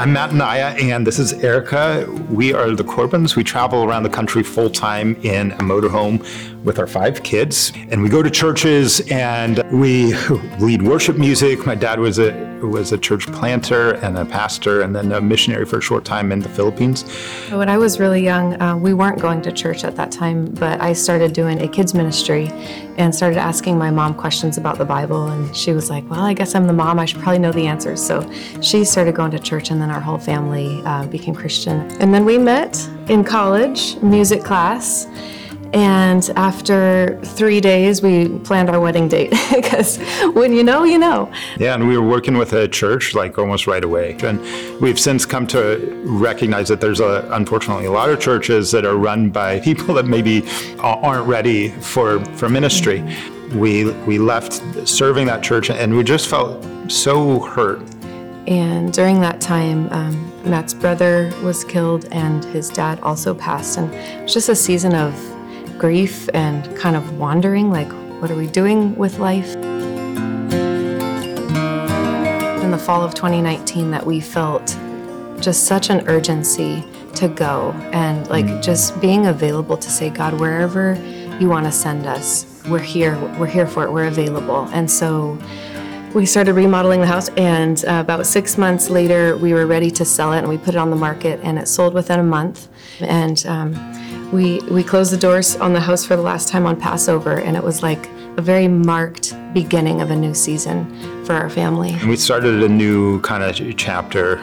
I'm Matt Naya, and this is Erica. We are the Corbins. We travel around the country full time in a motorhome with our five kids, and we go to churches and we lead worship music. My dad was a was a church planter and a pastor, and then a missionary for a short time in the Philippines. When I was really young, uh, we weren't going to church at that time, but I started doing a kids ministry and started asking my mom questions about the Bible, and she was like, "Well, I guess I'm the mom. I should probably know the answers." So she started going to church, and then our whole family uh, became Christian. And then we met in college, music class. And after three days, we planned our wedding date because when you know, you know. Yeah, and we were working with a church like almost right away. And we've since come to recognize that there's a, unfortunately a lot of churches that are run by people that maybe aren't ready for, for ministry. We, we left serving that church and we just felt so hurt and during that time, um, Matt's brother was killed and his dad also passed. And it was just a season of grief and kind of wandering like, what are we doing with life? In the fall of 2019, that we felt just such an urgency to go and like just being available to say, God, wherever you want to send us, we're here, we're here for it, we're available. And so we started remodeling the house, and uh, about six months later, we were ready to sell it, and we put it on the market, and it sold within a month. And um, we we closed the doors on the house for the last time on Passover, and it was like a very marked beginning of a new season for our family. And we started a new kind of chapter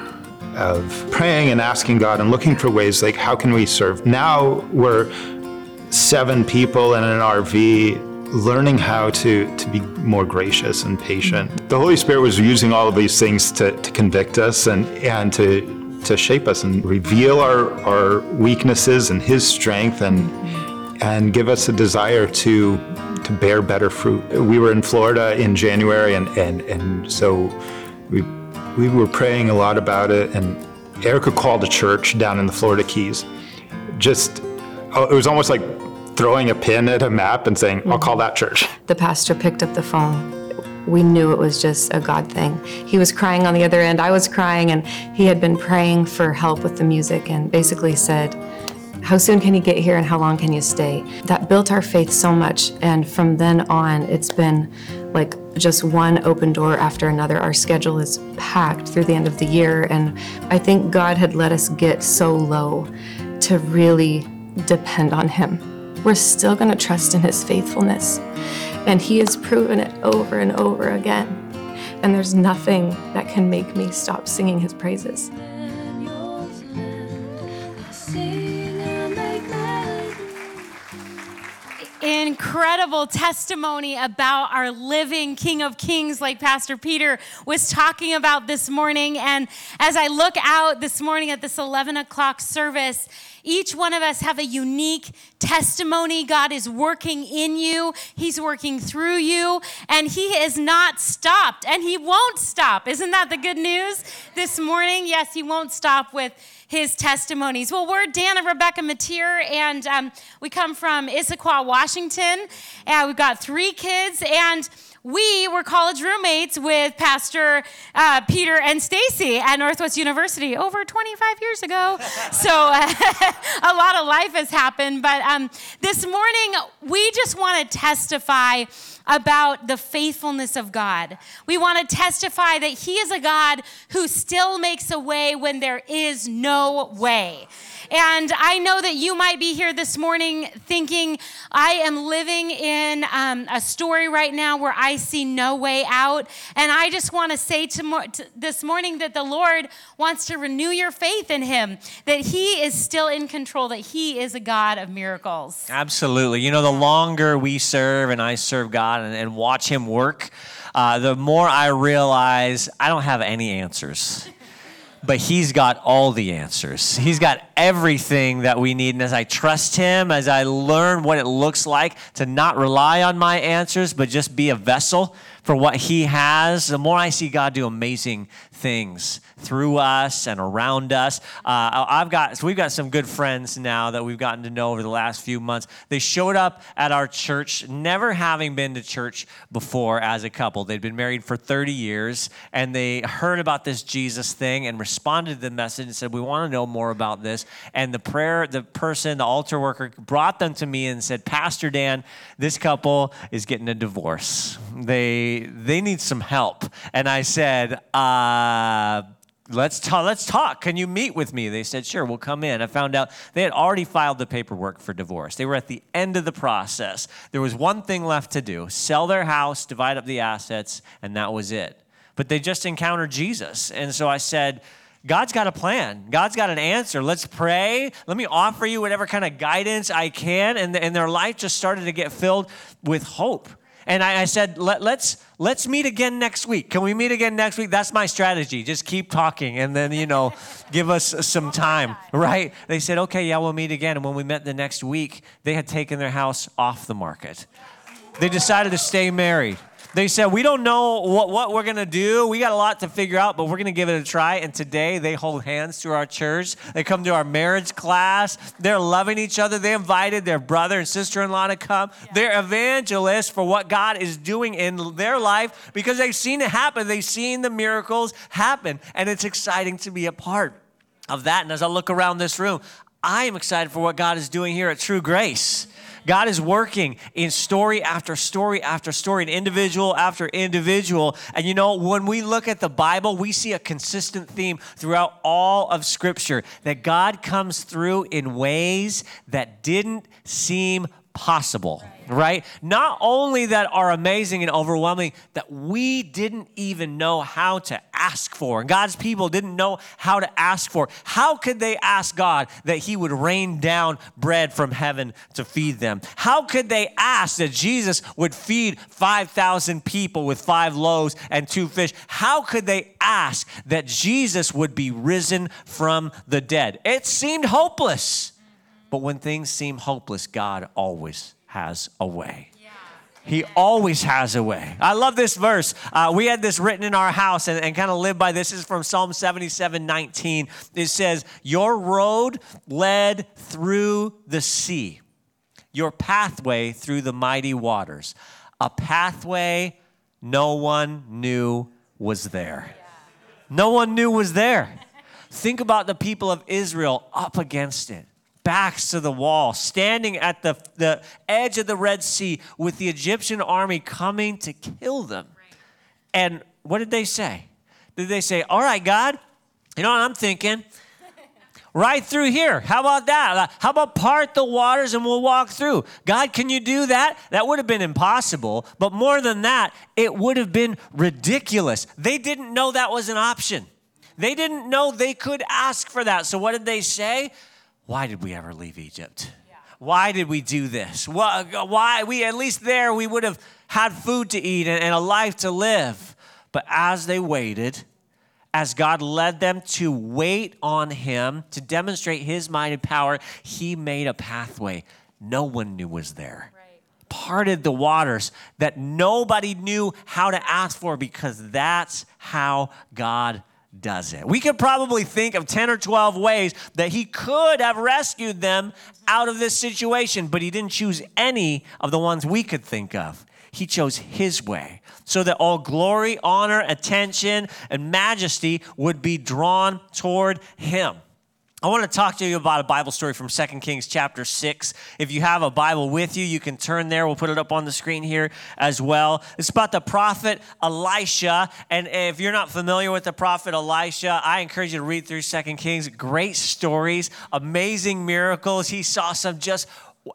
of praying and asking God and looking for ways like how can we serve. Now we're seven people in an RV learning how to, to be more gracious and patient. The Holy Spirit was using all of these things to, to convict us and, and to to shape us and reveal our, our weaknesses and His strength and and give us a desire to to bear better fruit. We were in Florida in January and and, and so we we were praying a lot about it and Erica called a church down in the Florida Keys. Just oh, it was almost like throwing a pin at a map and saying, I'll mm-hmm. call that church. The pastor picked up the phone we knew it was just a God thing. He was crying on the other end, I was crying, and he had been praying for help with the music and basically said, How soon can you get here and how long can you stay? That built our faith so much, and from then on, it's been like just one open door after another. Our schedule is packed through the end of the year, and I think God had let us get so low to really depend on Him. We're still going to trust in His faithfulness. And He has proven it over and over again. And there's nothing that can make me stop singing His praises. Incredible testimony about our living King of Kings, like Pastor Peter was talking about this morning. And as I look out this morning at this 11 o'clock service, each one of us have a unique testimony. God is working in you, He's working through you, and He has not stopped, and He won't stop. Isn't that the good news this morning? Yes, He won't stop with his testimonies. Well, we're Dan and Rebekah Metteer, and um, we come from Issaquah, Washington. And we've got three kids, and we were college roommates with Pastor uh, Peter and Stacy at Northwest University over 25 years ago. so uh, a lot of life has happened. But um, this morning, we just want to testify about the faithfulness of God. We want to testify that He is a God who still makes a way when there is no way. And I know that you might be here this morning thinking, I am living in um, a story right now where I see no way out. And I just want to say to, to this morning that the Lord wants to renew your faith in Him, that He is still in control, that He is a God of miracles. Absolutely. You know, the longer we serve and I serve God and, and watch Him work, uh, the more I realize I don't have any answers but he's got all the answers. He's got everything that we need. And as I trust Him, as I learn what it looks like to not rely on my answers, but just be a vessel for what He has, the more I see God do amazing things through us and around us. Uh, I've got so we've got some good friends now that we've gotten to know over the last few months. They showed up at our church, never having been to church before as a couple. They'd been married for 30 years, and they heard about this Jesus thing and responded to the message and said, "We want to know more about this." And the prayer, the person, the altar worker, brought them to me and said, "Pastor Dan, this couple is getting a divorce. They they need some help." And I said, uh, Uh, let's talk let's talk can you meet with me they said sure we'll come in i found out they had already filed the paperwork for divorce they were at the end of the process there was one thing left to do sell their house divide up the assets and that was it but they just encountered jesus and so i said God's got a plan. God's got an answer. Let's pray. Let me offer you whatever kind of guidance I can. And, and their life just started to get filled with hope. And I, I said, Let, let's let's meet again next week. Can we meet again next week? That's my strategy. Just keep talking and then, you know, give us some time, right? They said, okay, yeah, we'll meet again. And when we met the next week, they had taken their house off the market. They decided to stay married. They said, We don't know what, what we're going to do. We got a lot to figure out, but we're going to give it a try. And today they hold hands through our church. They come to our marriage class. They're loving each other. They invited their brother and sister in law to come. Yeah. They're evangelists for what God is doing in their life because they've seen it happen. They've seen the miracles happen. And it's exciting to be a part of that. And as I look around this room, I am excited for what God is doing here at True Grace. God is working in story after story after story, and individual after individual. And you know, when we look at the Bible, we see a consistent theme throughout all of Scripture that God comes through in ways that didn't seem possible right? Not only that are amazing and overwhelming, that we didn't even know how to ask for. And God's people didn't know how to ask for. How could they ask God that He would rain down bread from heaven to feed them? How could they ask that Jesus would feed 5,000 people with five loaves and two fish? How could they ask that Jesus would be risen from the dead? It seemed hopeless. But when things seem hopeless, God always has a way. He always has a way. I love this verse. Uh, we had this written in our house and, and kind of live by this. this is from Psalm 77 19. It says, Your road led through the sea, your pathway through the mighty waters. A pathway no one knew was there. No one knew was there. Think about the people of Israel up against it backs to the wall, standing at the, the edge of the Red Sea with the Egyptian army coming to kill them. And what did they say? Did they say, All right, God, you know what I'm thinking? right through here. How about that? Uh, how about part the waters and we'll walk through? God, can you do that? That would have been impossible. But more than that, it would have been ridiculous. They didn't know that was an option. They didn't know they could ask for that. So what did they say? Why did we ever leave Egypt? Why did we do this? Why, we, at least there, we would have had food to eat and, a life to live. But as they waited, as God led them to wait on Him, to demonstrate His mighty power, He made a pathway no one knew was there. Right. Parted the waters that nobody knew how to ask for because that's how God does it. We could probably think of 10 or 12 ways that he could have rescued them out of this situation, but he didn't choose any of the ones we could think of. He chose his way so that all glory, honor, attention, and majesty would be drawn toward him. I want to talk to you about a Bible story from 2 Kings chapter 6. If you have a Bible with you, you can turn there. We'll put it up on the screen here as well. It's about the prophet Elisha. And if you're not familiar with the prophet Elisha, I encourage you to read through 2 Kings. Great stories, amazing miracles. He saw some just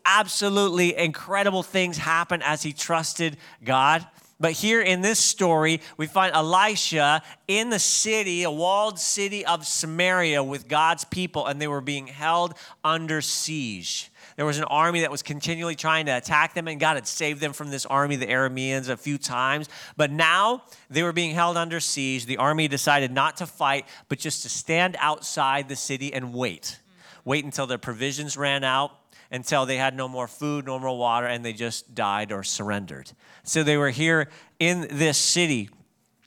absolutely incredible things happen as he trusted God. But here in this story, we find Elisha in the city, a walled city of Samaria with God's people, and they were being held under siege. There was an army that was continually trying to attack them, and God had saved them from this army, the Arameans, a few times. But now they were being held under siege. The army decided not to fight, but just to stand outside the city and wait wait until their provisions ran out, until they had no more food, no more water, and they just died or surrendered. So they were here in this city.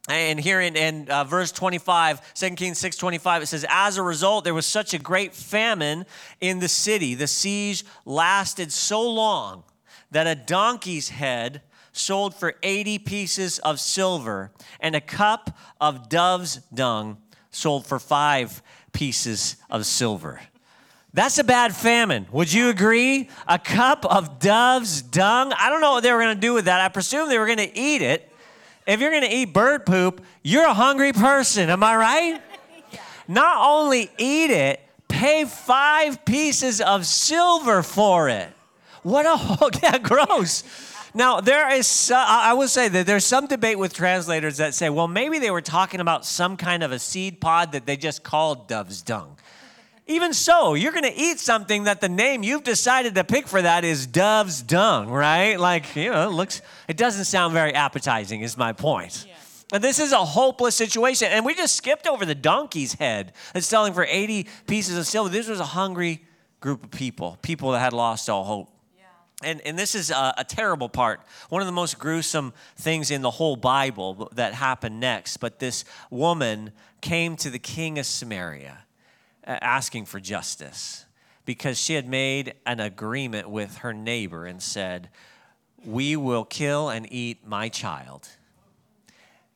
And here in, in uh, verse 25, 2 Kings 6 25, it says, As a result, there was such a great famine in the city. The siege lasted so long that a donkey's head sold for 80 pieces of silver, and a cup of dove's dung sold for five pieces of silver. That's a bad famine. Would you agree? A cup of dove's dung? I don't know what they were going to do with that. I presume they were going to eat it. If you're going to eat bird poop, you're a hungry person. Am I right? Not only eat it, pay five pieces of silver for it. What a yeah, gross. Now there is, uh, I will say that there's some debate with translators that say, well, maybe they were talking about some kind of a seed pod that they just called dove's dung. Even so, you're going to eat something that the name you've decided to pick for that is dove's dung, right? Like, you know, it looks, it doesn't sound very appetizing, is my point. Yeah. And this is a hopeless situation. And we just skipped over the donkey's head that's selling for 80 pieces of silver. This was a hungry group of people, people that had lost all hope. And, and this is a, a, terrible part. One of the most gruesome things in the whole Bible that happened next. But this woman came to the king of Samaria Uh, asking for justice because she had made an agreement with her neighbor and said, We will kill and eat my child.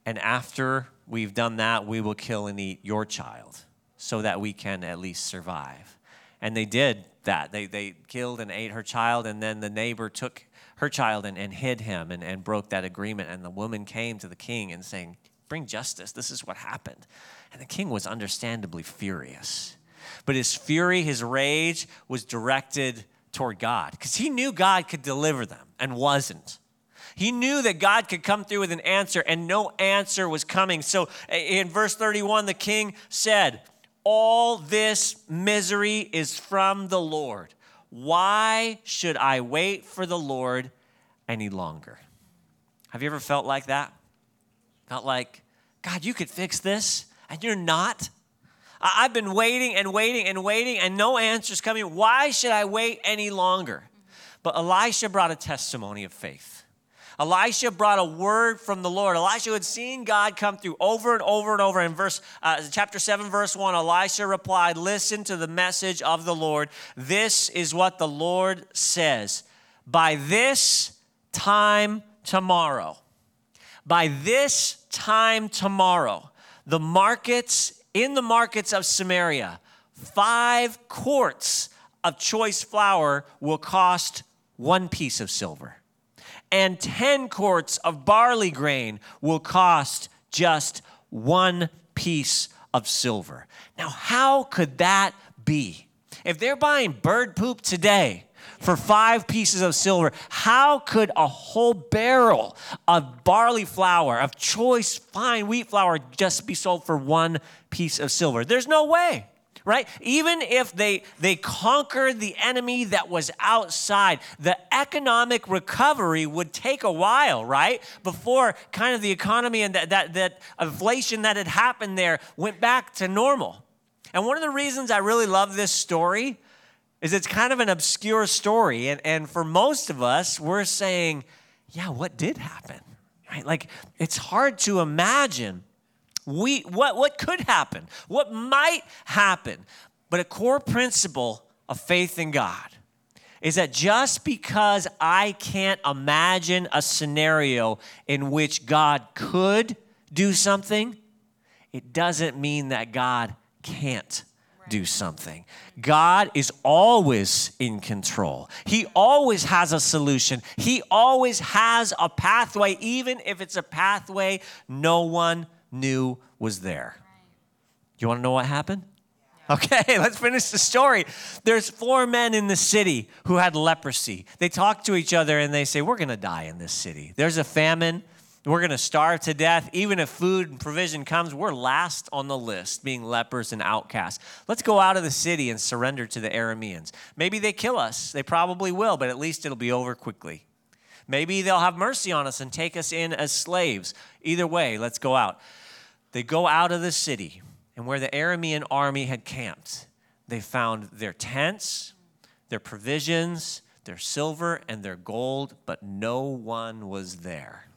And after we've done that, we will kill and eat your child so that we can at least survive. And they did that. They, they killed and ate her child, and then the neighbor took her child and, and hid him and, and broke that agreement. And the woman came to the king and saying, Bring justice. This is what happened. And the king was understandably furious. But his fury, his rage was directed toward God because he knew God could deliver them and wasn't. He knew that God could come through with an answer and no answer was coming. So in verse 31, the king said, All this misery is from the Lord. Why should I wait for the Lord any longer? Have you ever felt like that? Felt like, God, you could fix this and you're not? I've been waiting and waiting and waiting, and no answer's coming. Why should I wait any longer? But Elisha brought a testimony of faith. Elisha brought a word from the Lord. Elisha had seen God come through over and over and over. In verse uh, chapter 7, verse 1, Elisha replied, Listen to the message of the Lord. This is what the Lord says. By this time tomorrow, by this time tomorrow, the markets in the markets of Samaria, five quarts of choice flour will cost one piece of silver, and 10 quarts of barley grain will cost just one piece of silver. Now, how could that be? If they're buying bird poop today, for five pieces of silver. How could a whole barrel of barley flour, of choice fine wheat flour, just be sold for one piece of silver? There's no way right even if they they conquered the enemy that was outside the economic recovery would take a while right before kind of the economy and that that, that inflation that had happened there went back to normal and one of the reasons i really love this story is it's kind of an obscure story. And, and for most of us, we're saying, yeah, what did happen? Right? Like, it's hard to imagine we, what, what could happen, what might happen. But a core principle of faith in God is that just because I can't imagine a scenario in which God could do something, it doesn't mean that God can't do something. God is always in control. He always has a solution. He always has a pathway, even if it's a pathway no one knew was there. You want to know what happened? Okay, let's finish the story. There's four men in the city who had leprosy. They talk to each other and they say, We're going to die in this city. There's a famine. We're going to starve to death. Even if food and provision comes, we're last on the list, being lepers and outcasts. Let's go out of the city and surrender to the Arameans. Maybe they kill us. They probably will, but at least it'll be over quickly. Maybe they'll have mercy on us and take us in as slaves. Either way, let's go out. They go out of the city, and where the Aramean army had camped, they found their tents, their provisions, their silver, and their gold, but no one was there.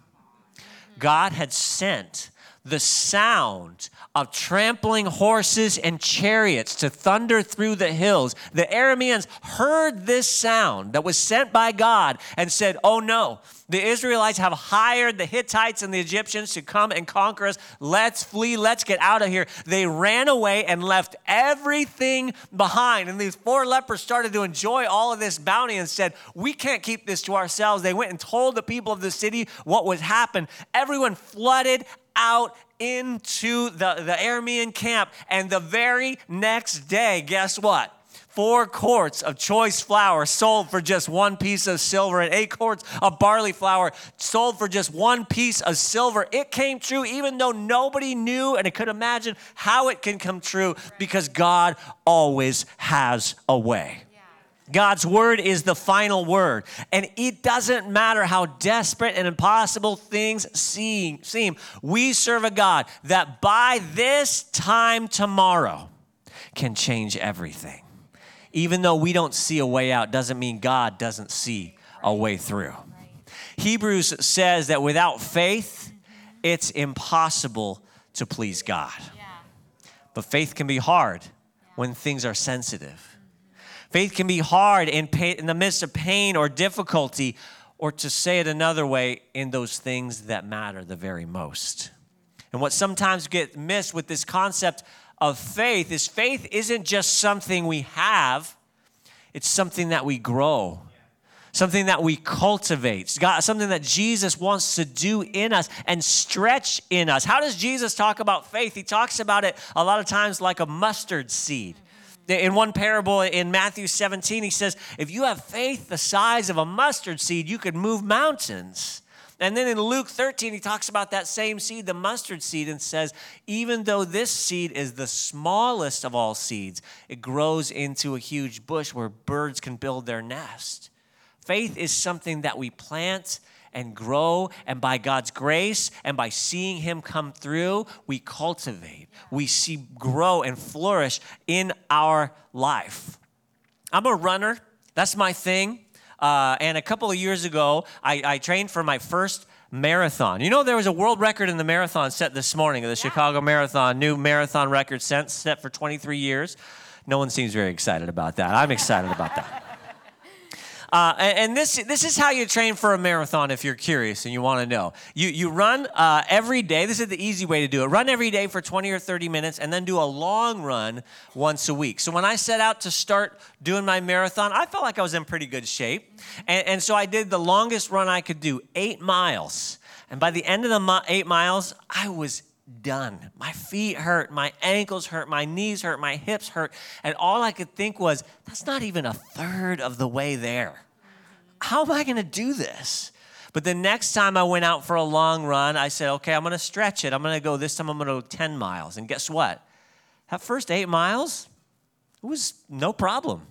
God had sent the sound of trampling horses and chariots to thunder through the hills. The Arameans heard this sound that was sent by God and said, Oh no, the Israelites have hired the Hittites and the Egyptians to come and conquer us. Let's flee, let's get out of here. They ran away and left everything behind. And these four lepers started to enjoy all of this bounty and said, We can't keep this to ourselves. They went and told the people of the city what was happened. Everyone flooded out into the, the Aramean camp. And the very next day, guess what? Four quarts of choice flour sold for just one piece of silver, and eight quarts of barley flour sold for just one piece of silver. It came true even though nobody knew and could imagine how it can come true because God always has a way. God's word is the final word. And it doesn't matter how desperate and impossible things seem, We serve a God that by this time tomorrow can change everything. Even though we don't see a way out, doesn't mean God doesn't see a way through. Hebrews says that without faith, it's impossible to please God. But faith can be hard when things are sensitive Faith can be hard in, pain, in the midst of pain or difficulty, or to say it another way, in those things that matter the very most. And what sometimes gets missed with this concept of faith is faith isn't just something we have, it's something that we grow something that we cultivate, God, something that Jesus wants to do in us and stretch in us. How does Jesus talk about faith? He talks about it a lot of times like a mustard seed. In one parable in Matthew 17, he says, If you have faith the size of a mustard seed, you could move mountains. And then in Luke 13, he talks about that same seed, the mustard seed, and says, Even though this seed is the smallest of all seeds, it grows into a huge bush where birds can build their nest. Faith is something that we plant and grow. And by God's grace and by seeing Him come through, we cultivate, we see grow and flourish in our life. I'm a runner, that's my thing. Uh, and a couple of years ago, I, I, trained for my first marathon. You know, there was a world record in the marathon set this morning, the yeah. Chicago Marathon, new marathon record set, set for 23 years. No one seems very excited about that. I'm excited about that. Uh, and this, this is how you train for a marathon if you're curious and you want to know. You, you run uh, every day. This is the easy way to do it. Run every day for 20 or 30 minutes and then do a long run once a week. So when I set out to start doing my marathon, I felt like I was in pretty good shape. And, and so I did the longest run I could do, eight miles. And by the end of the eight miles, I was done. My feet hurt, my ankles hurt, my knees hurt, my hips hurt. And all I could think was, that's not even a third of the way there. How am I going to do this? But the next time I went out for a long run, I said, okay, I'm going to stretch it. I'm going to go, this time I'm going to go 10 miles. And guess what? That first eight miles, it was no problem.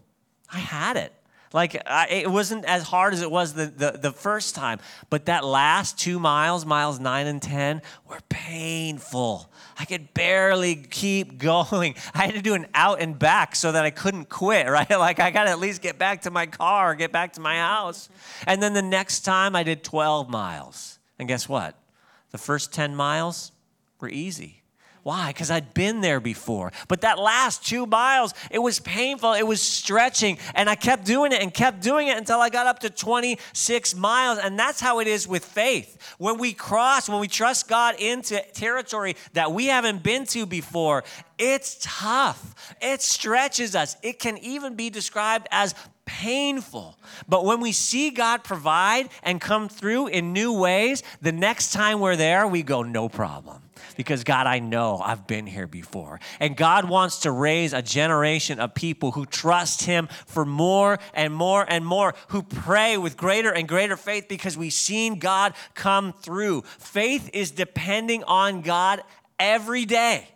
I had it. Like I, it wasn't as hard as it was the, the, the first time, but that last two miles, miles nine and 10, were painful. I could barely keep going. I had to do an out and back so that I couldn't quit, right? Like I got to at least get back to my car, get back to my house. And then the next time I did 12 miles. And guess what? The first 10 miles were easy. Why? Because I'd been there before. But that last two miles, it was painful. It was stretching. And I kept doing it and kept doing it until I got up to 26 miles. And that's how it is with faith. When we cross, when we trust God into territory that we haven't been to before, it's tough. It stretches us. It can even be described as painful. But when we see God provide and come through in new ways, the next time we're there, we go, no problem because God, I know I've been here before. And God wants to raise a generation of people who trust Him for more and more and more, who pray with greater and greater faith because we've seen God come through. Faith is depending on God every day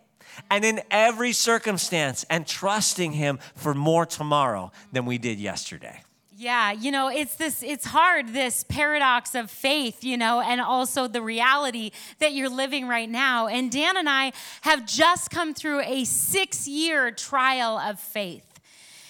and in every circumstance and trusting Him for more tomorrow than we did yesterday. Yeah, you know, it's this it's hard this paradox of faith, you know, and also the reality that you're living right now. And Dan and I have just come through a 6-year trial of faith.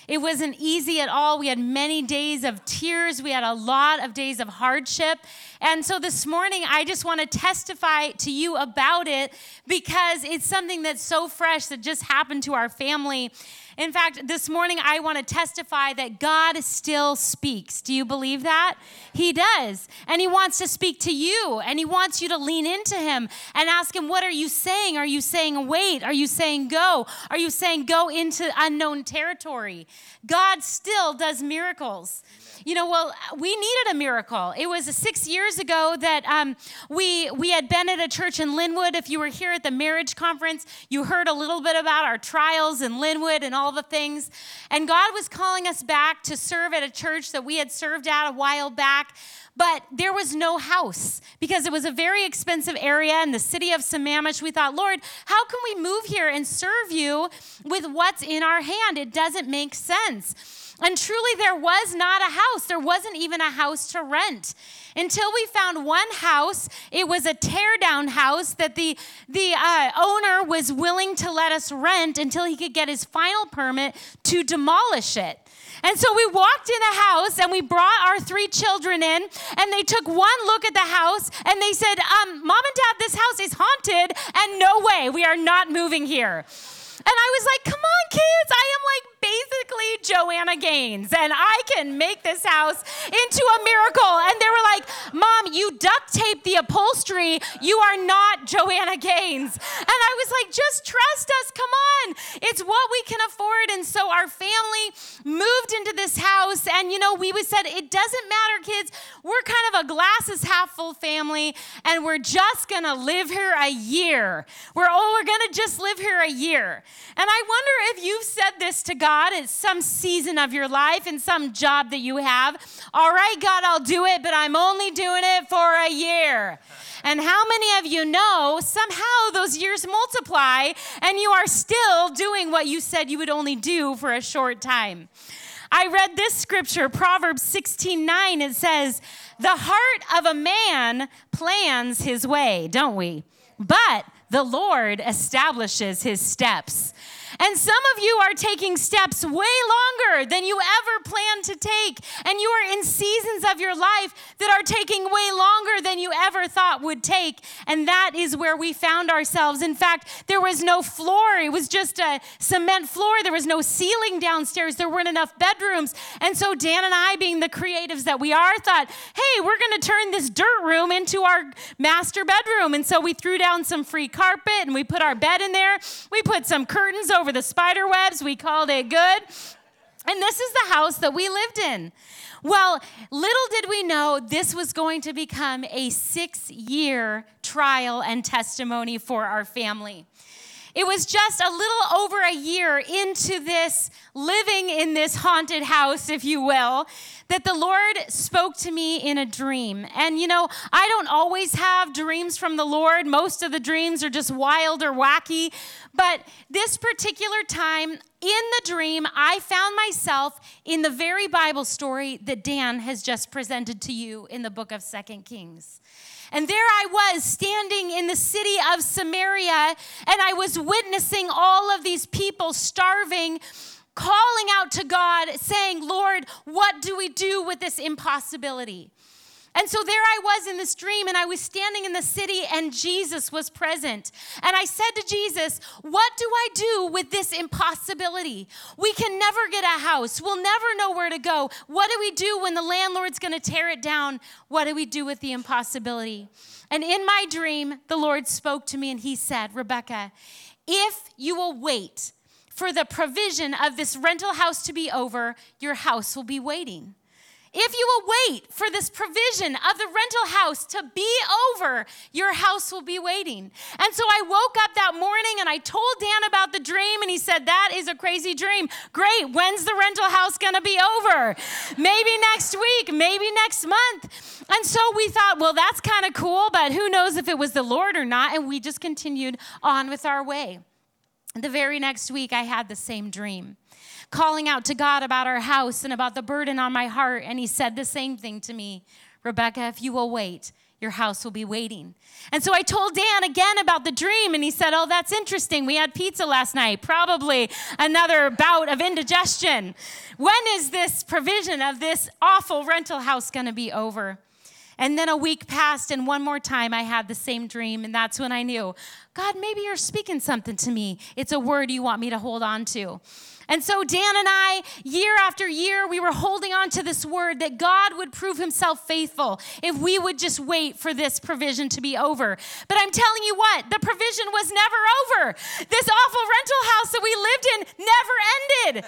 It wasn't easy at all. We had many days of tears. We had a lot of days of hardship. And so this morning, I just want to testify to you about it because it's something that's so fresh that just happened to our family. In fact, this morning I want to testify that God still speaks. Do you believe that? He does. And He wants to speak to you, and He wants you to lean into Him and ask Him, What are you saying? Are you saying wait? Are you saying go? Are you saying go into unknown territory? God still does miracles. You know, well, we needed a miracle. It was six years ago that um, we we had been at a church in Lynnwood. If you were here at the marriage conference, you heard a little bit about our trials in Lynnwood and all the things. And God was calling us back to serve at a church that we had served at a while back but there was no house because it was a very expensive area in the city of Sammamish. We thought, Lord, how can we move here and serve you with what's in our hand? It doesn't make sense. And truly, there was not a house. There wasn't even a house to rent until we found one house. It was a teardown house that the, the uh, owner was willing to let us rent until he could get his final permit to demolish it. And so we walked in the house and we brought our three children in, and they took one look at the house and they said, um, Mom and Dad, this house is haunted, and no way, we are not moving here. And I was like, come on, kids, I am like basically Joanna Gaines, and I can make this house into a miracle. And they were like, Mom, you duct tape the upholstery. You are not Joanna Gaines. And I was like, just trust us. Come on. It's what we can afford. And so our family moved into this house. And, you know, we said, it doesn't matter, kids. We're kind of a glasses half full family, and we're just going to live here a year. We're, oh, we're going to just live here a year. And I wonder if you've said this to God at some season of your life in some job that you have. All right, God, I'll do it, but I'm only doing it for a year. And how many of you know somehow those years multiply and you are still doing what you said you would only do for a short time? I read this scripture, Proverbs 16 9. It says, The heart of a man plans his way, don't we? But the Lord establishes his steps. And some of you are taking steps way longer than you ever planned to take. And you are in seasons of your life that are taking way longer than you ever thought would take. And that is where we found ourselves. In fact, there was no floor, it was just a cement floor. There was no ceiling downstairs. There weren't enough bedrooms. And so Dan and I, being the creatives that we are, thought, hey, we're going to turn this dirt room into our master bedroom. And so we threw down some free carpet and we put our bed in there. We put some curtains over over the spider webs. We called it good. And this is the house that we lived in. Well, little did we know this was going to become a six year trial and testimony for our family. It was just a little over a year into this living in this haunted house, if you will, that the Lord spoke to me in a dream. And you know, I don't always have dreams from the Lord. Most of the dreams are just wild or wacky. But this particular time in the dream, I found myself in the very Bible story that Dan has just presented to you in the book of Second Kings. And there I was standing in the city of Samaria, and I was witnessing all of these people starving, calling out to God, saying, Lord, what do we do with this impossibility? And so there I was in this dream, and I was standing in the city, and Jesus was present. And I said to Jesus, What do I do with this impossibility? We can never get a house. We'll never know where to go. What do we do when the landlord's gonna tear it down? What do we do with the impossibility? And in my dream, the Lord spoke to me, and He said, Rebekah, if you will wait for the provision of this rental house to be over, your house will be waiting. If you will wait for this provision of the rental house to be over, your house will be waiting. And so I woke up that morning and I told Dan about the dream, and he said, That is a crazy dream. Great. When's the rental house going to be over? Maybe next week, maybe next month. And so we thought, Well, that's kind of cool, but who knows if it was the Lord or not? And we just continued on with our way. The very next week, I had the same dream calling out to God about our house and about the burden on my heart. And he said the same thing to me Rebekah, if you will wait, your house will be waiting. And so I told Dan again about the dream, and he said, Oh, that's interesting. We had pizza last night, probably another bout of indigestion. When is this provision of this awful rental house going to be over? And then a week passed, and one more time I had the same dream, and that's when I knew God, maybe you're speaking something to me. It's a word you want me to hold on to. And so, Dan and I, year after year, we were holding on to this word that God would prove himself faithful if we would just wait for this provision to be over. But I'm telling you what, the provision was never over. This awful rental house that we lived in never ended.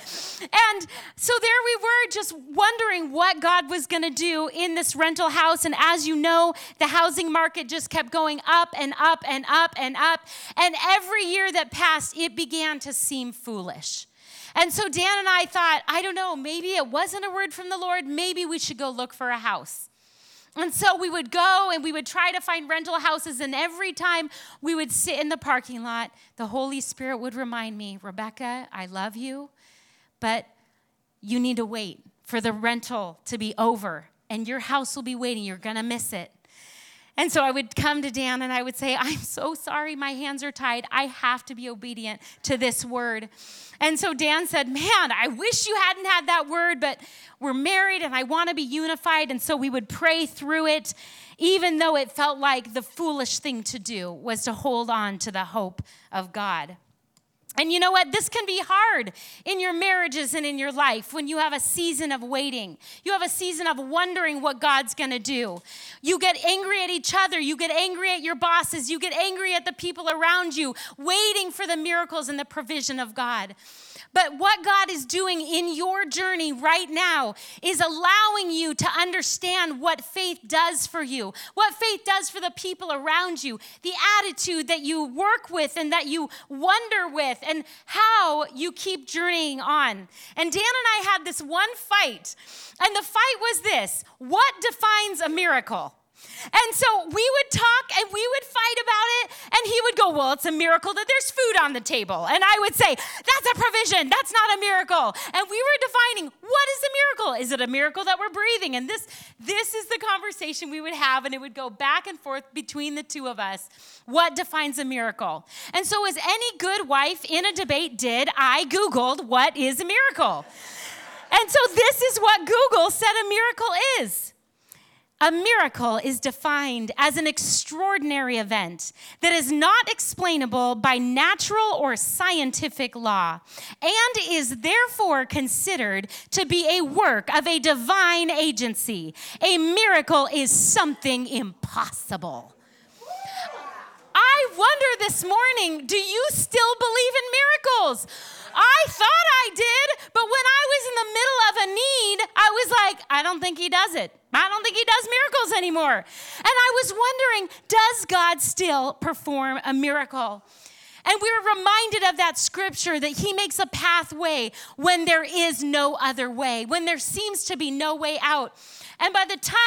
And so there we were, just wondering what God was going to do in this rental house. And as you know, the housing market just kept going up and up and up and up. And every year that passed, it began to seem foolish. And so Dan and I thought, I don't know, maybe it wasn't a word from the Lord. Maybe we should go look for a house. And so we would go and we would try to find rental houses. And every time we would sit in the parking lot, the Holy Spirit would remind me, Rebekah, I love you, but you need to wait for the rental to be over, and your house will be waiting. You're going to miss it. And so I would come to Dan and I would say, I'm so sorry, my hands are tied. I have to be obedient to this word. And so Dan said, Man, I wish you hadn't had that word, but we're married and I want to be unified. And so we would pray through it, even though it felt like the foolish thing to do was to hold on to the hope of God. And you know what? This can be hard in your marriages and in your life when you have a season of waiting. You have a season of wondering what God's going to do. You get angry at each other. You get angry at your bosses. You get angry at the people around you, waiting for the miracles and the provision of God. But what God is doing in your journey right now is allowing you to understand what faith does for you, what faith does for the people around you, the attitude that you work with and that you wonder with, and how you keep journeying on. And Dan and I had this one fight, and the fight was this what defines a miracle? And so we would talk and we would fight about it, and he would go, Well, it's a miracle that there's food on the table. And I would say, That's a provision, that's not a miracle. And we were defining what is a miracle? Is it a miracle that we're breathing? And this, this is the conversation we would have, and it would go back and forth between the two of us. What defines a miracle? And so, as any good wife in a debate did, I Googled what is a miracle. And so, this is what Google said a miracle is. A miracle is defined as an extraordinary event that is not explainable by natural or scientific law and is therefore considered to be a work of a divine agency. A miracle is something impossible. I wonder this morning do you still believe in miracles? I thought I did, but when I was in the middle of a need, I was like, I don't think he does it. I don't think he does miracles anymore. And I was wondering, does God still perform a miracle? And we are reminded of that scripture that he makes a pathway when there is no other way, when there seems to be no way out. And by the time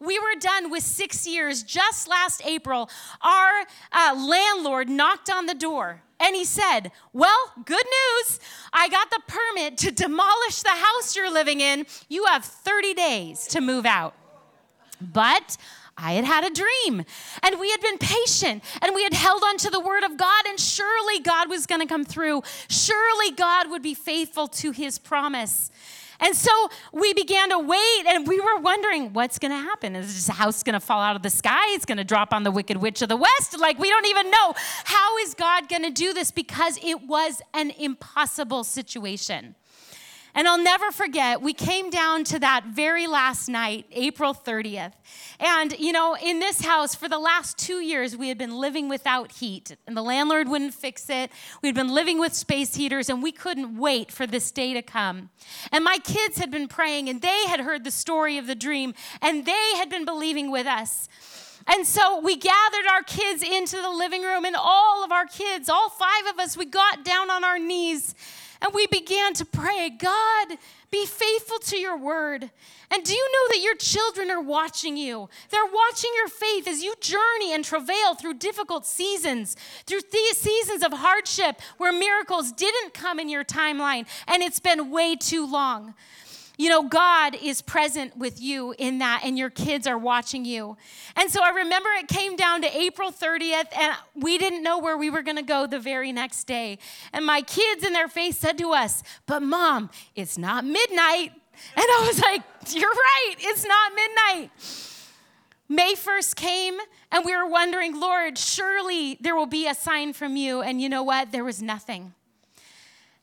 we were done with six years, just last April, our uh, landlord knocked on the door and he said, Well, good news. I got the permit to demolish the house you're living in. You have 30 days to move out. But I had had a dream and we had been patient and we had held on to the word of God, and surely God was going to come through. Surely God would be faithful to his promise. And so we began to wait and we were wondering what's going to happen. Is this house going to fall out of the sky? It's going to drop on the wicked witch of the west? Like we don't even know. How is God going to do this? Because it was an impossible situation. And I'll never forget, we came down to that very last night, April 30th. And, you know, in this house, for the last two years, we had been living without heat, and the landlord wouldn't fix it. We'd been living with space heaters, and we couldn't wait for this day to come. And my kids had been praying, and they had heard the story of the dream, and they had been believing with us. And so we gathered our kids into the living room, and all of our kids, all five of us, we got down on our knees and we began to pray, God, be faithful to your word. And do you know that your children are watching you? They're watching your faith as you journey and travail through difficult seasons, through seasons of hardship where miracles didn't come in your timeline and it's been way too long. You know, God is present with you in that, and your kids are watching you. And so I remember it came down to April 30th, and we didn't know where we were gonna go the very next day. And my kids in their face said to us, But mom, it's not midnight. And I was like, You're right, it's not midnight. May 1st came, and we were wondering, Lord, surely there will be a sign from you. And you know what? There was nothing.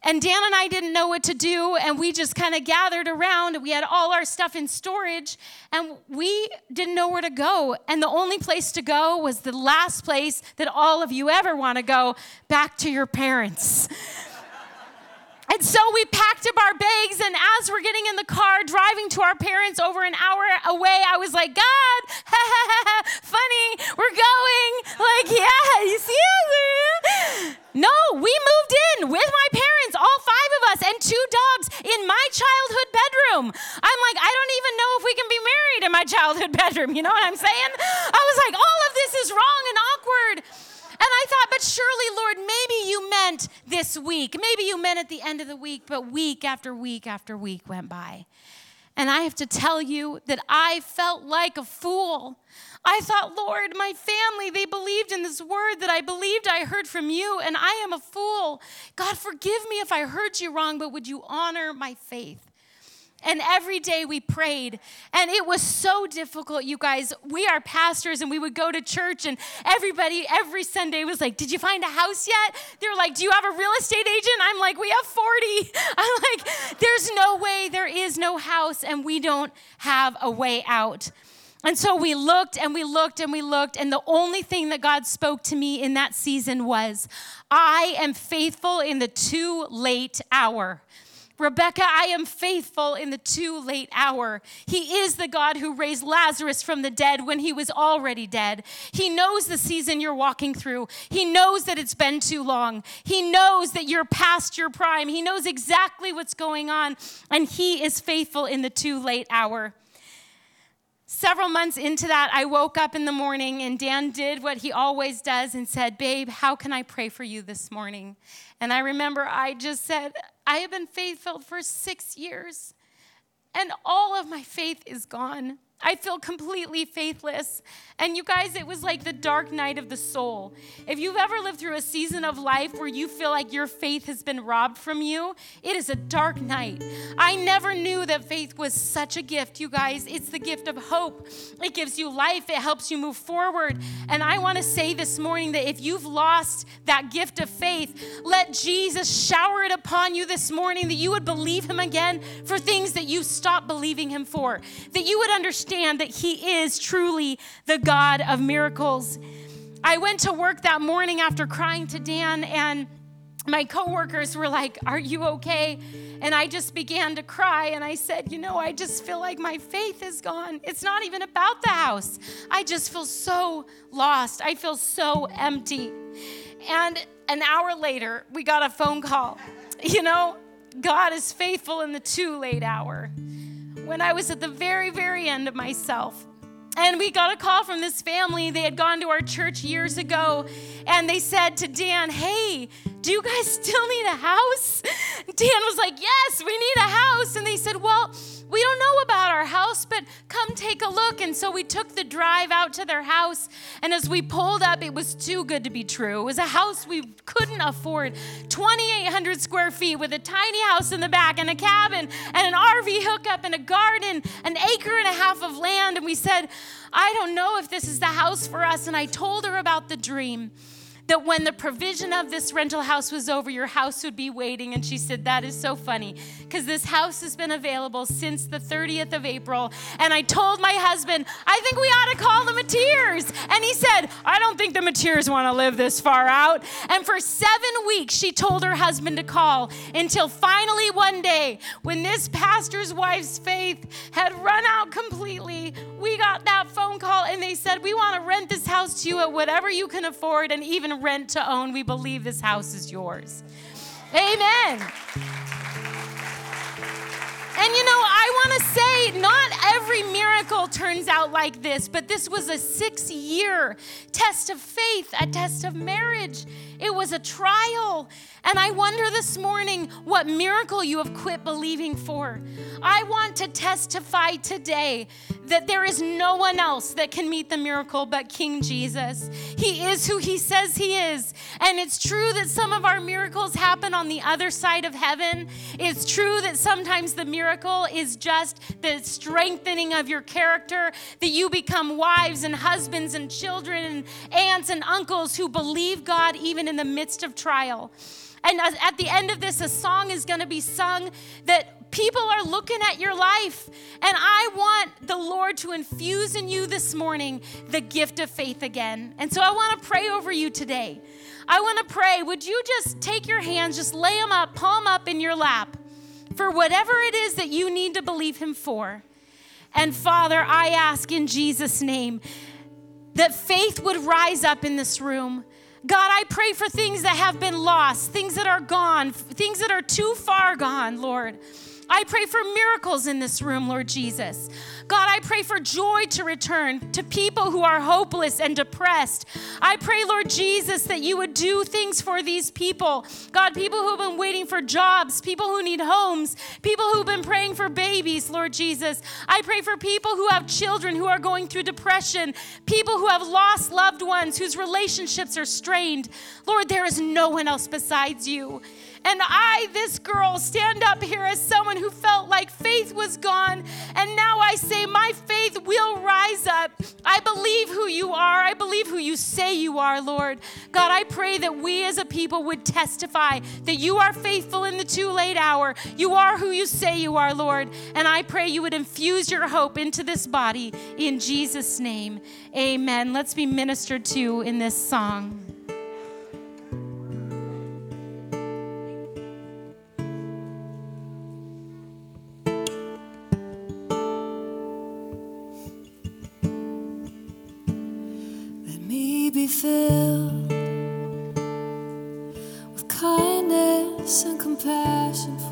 And Dan and I didn't know what to do, and we just kind of gathered around. We had all our stuff in storage, and we didn't know where to go. And the only place to go was the last place that all of you ever want to go back to your parents. And so we packed up our bags, and as we're getting in the car driving to our parents over an hour away, I was like, God, funny, we're going. Like, yeah, you see it? No, we moved in with my parents, all five of us, and two dogs in my childhood bedroom. I'm like, I don't even know if we can be married in my childhood bedroom. You know what I'm saying? I was like, all of this is wrong and awkward. And I thought, but surely, Lord, maybe you meant this week. Maybe you meant at the end of the week, but week after week after week went by. And I have to tell you that I felt like a fool. I thought, Lord, my family, they believed in this word that I believed I heard from you, and I am a fool. God, forgive me if I heard you wrong, but would you honor my faith? And every day we prayed. And it was so difficult, you guys. We are pastors and we would go to church, and everybody every Sunday was like, Did you find a house yet? They're like, Do you have a real estate agent? I'm like, We have 40. I'm like, There's no way, there is no house, and we don't have a way out. And so we looked and we looked and we looked, and the only thing that God spoke to me in that season was, I am faithful in the too late hour. Rebekah, I am faithful in the too late hour. He is the God who raised Lazarus from the dead when he was already dead. He knows the season you're walking through. He knows that it's been too long. He knows that you're past your prime. He knows exactly what's going on, and he is faithful in the too late hour. Several months into that, I woke up in the morning and Dan did what he always does and said, Babe, how can I pray for you this morning? And I remember I just said, I have been faithful for six years, and all of my faith is gone. I feel completely faithless. And you guys, it was like the dark night of the soul. If you've ever lived through a season of life where you feel like your faith has been robbed from you, it is a dark night. I never knew that faith was such a gift, you guys. It's the gift of hope. It gives you life, it helps you move forward. And I want to say this morning that if you've lost that gift of faith, let Jesus shower it upon you this morning that you would believe him again for things that you stopped believing him for, that you would understand that he is truly the God of miracles. I went to work that morning after crying to Dan, and my coworkers were like, Are you okay? And I just began to cry, and I said, You know, I just feel like my faith is gone. It's not even about the house. I just feel so lost. I feel so empty. And an hour later, we got a phone call. You know, God is faithful in the too late hour. When I was at the very, very end of myself, and we got a call from this family. They had gone to our church years ago, and they said to Dan, Hey, do you guys still need a house? Dan was like, Yes, we need a house. And they said, come take a look. And so we took the drive out to their house. And as we pulled up, it was too good to be true. It was a house we couldn't afford 2,800 square feet with a tiny house in the back and a cabin and an RV hookup and a garden, an acre and a half of land. And we said, I don't know if this is the house for us. And I told her about the dream that when the provision of this rental house was over, your house would be waiting. And she said, That is so funny because this house has been available since the 30th of April. And I told my husband, I think we ought to call the Metteers. And he said, I don't think the Metteers want to live this far out. And for seven weeks, she told her husband to call until finally one day, when this pastor's wife's faith had run out completely, we got that phone call and they said, We want to rent this house to you at whatever you can afford and even rent to own. We believe this house is yours. Amen. And you know, I want to say, not every miracle turns out like this, but this was a six year test of faith, a test of marriage. It was a trial. And I wonder this morning what miracle you have quit believing for. I want to testify today that there is no one else that can meet the miracle but King Jesus. He is who he says he is. And it's true that some of our miracles happen on the other side of heaven. It's true that sometimes the miracle is just the strengthening of your character, that you become wives and husbands and children and aunts and uncles who believe God even in the midst of trial. And at the end of this, a song is going to be sung that people are looking at your life. And I want the Lord to infuse in you this morning the gift of faith again. And so I want to pray over you today. I want to pray. Would you just take your hands, just lay them up, palm up in your lap for whatever it is that you need to believe Him for? And Father, I ask in Jesus' name that faith would rise up in this room God, I pray for things that have been lost, things that are gone, things that are too far gone, Lord. I pray for miracles in this room, Lord Jesus. God, I pray for joy to return to people who are hopeless and depressed. I pray, Lord Jesus, that you would do things for these people. God, people who have been waiting for jobs, people who need homes, people who've been praying for babies, Lord Jesus. I pray for people who have children who are going through depression, people who have lost loved ones whose relationships are strained. Lord, there is no one else besides you. And I, this girl, stand up here as someone who felt like faith was gone. And now I say, my faith will rise up. I believe who you are. I believe who you say you are, Lord. God, I pray that we as a people would testify that you are faithful in the too late hour. You are who you say you are, Lord. And I pray you would infuse your hope into this body in Jesus' name. Amen. Let's be ministered to in this song. Filled with kindness and compassion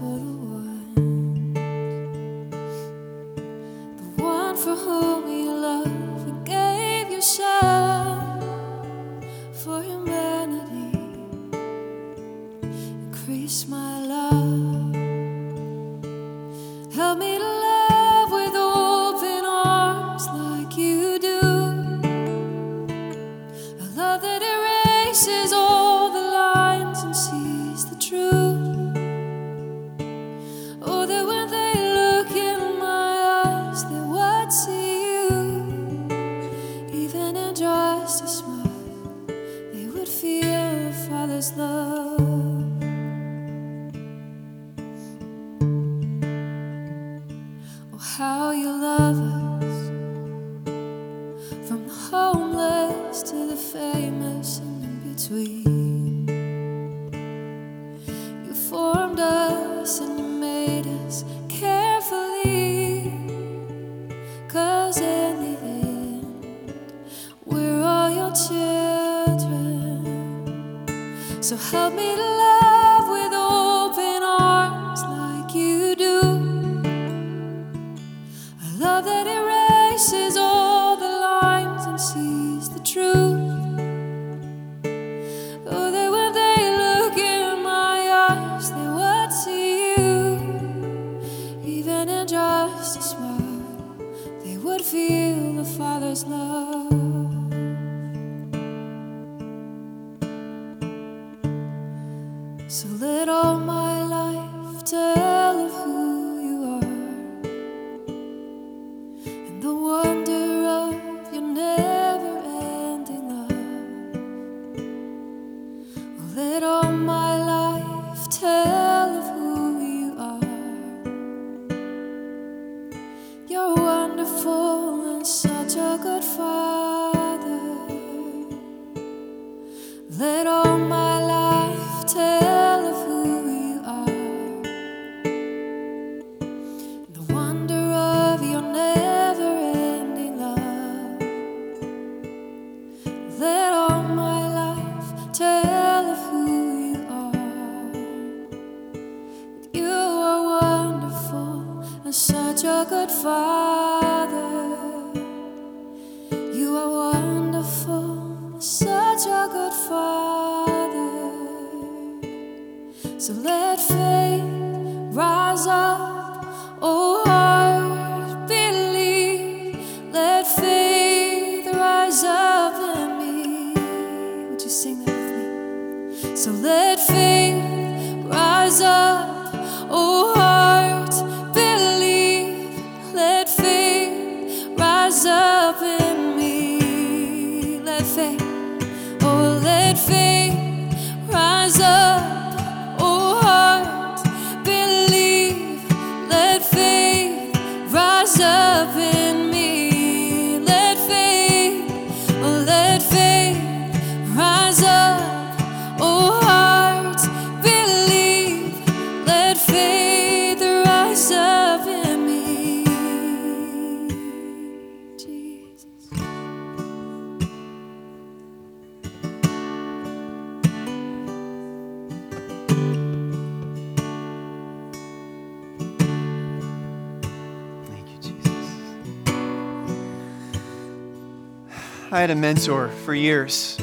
a mentor for years,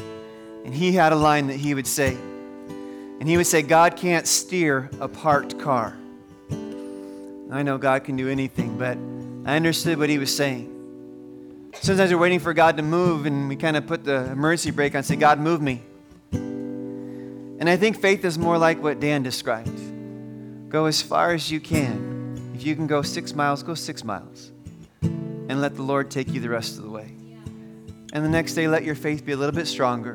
and he had a line that he would say. And he would say, God can't steer a parked car. I know God can do anything, but I understood what he was saying. Sometimes we're waiting for God to move, and we kind of put the emergency brake on and say, God, move me. And I think faith is more like what Dan described go as far as you can. If you can go six miles, go six miles. And let the Lord take you the rest of the way. And the next day, let your faith be a little bit stronger.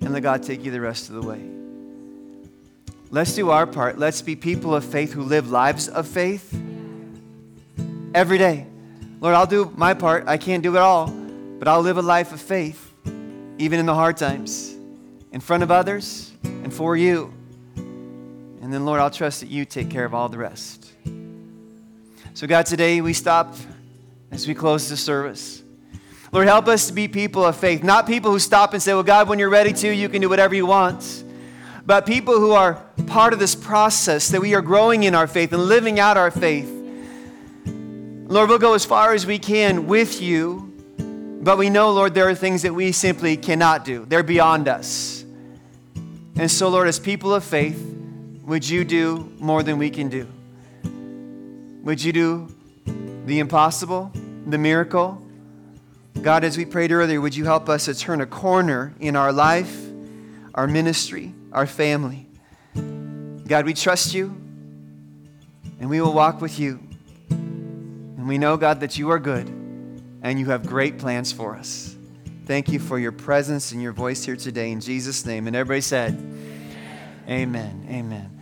And let God take you the rest of the way. Let's do our part. Let's be people of faith who live lives of faith every day. Lord, I'll do my part. I can't do it all, but I'll live a life of faith, even in the hard times, in front of others and for you. And then, Lord, I'll trust that you take care of all the rest. So, God, today we stop as we close the service. Lord, help us to be people of faith, not people who stop and say, Well, God, when you're ready to, you can do whatever you want. But people who are part of this process, that we are growing in our faith and living out our faith. Lord, we'll go as far as we can with you, but we know, Lord, there are things that we simply cannot do. They're beyond us. And so, Lord, as people of faith, would you do more than we can do? Would you do the impossible, the miracle? God, as we prayed earlier, would you help us to turn a corner in our life, our ministry, our family? God, we trust you and we will walk with you. And we know, God, that you are good and you have great plans for us. Thank you for your presence and your voice here today in Jesus' name. And everybody said, Amen. Amen.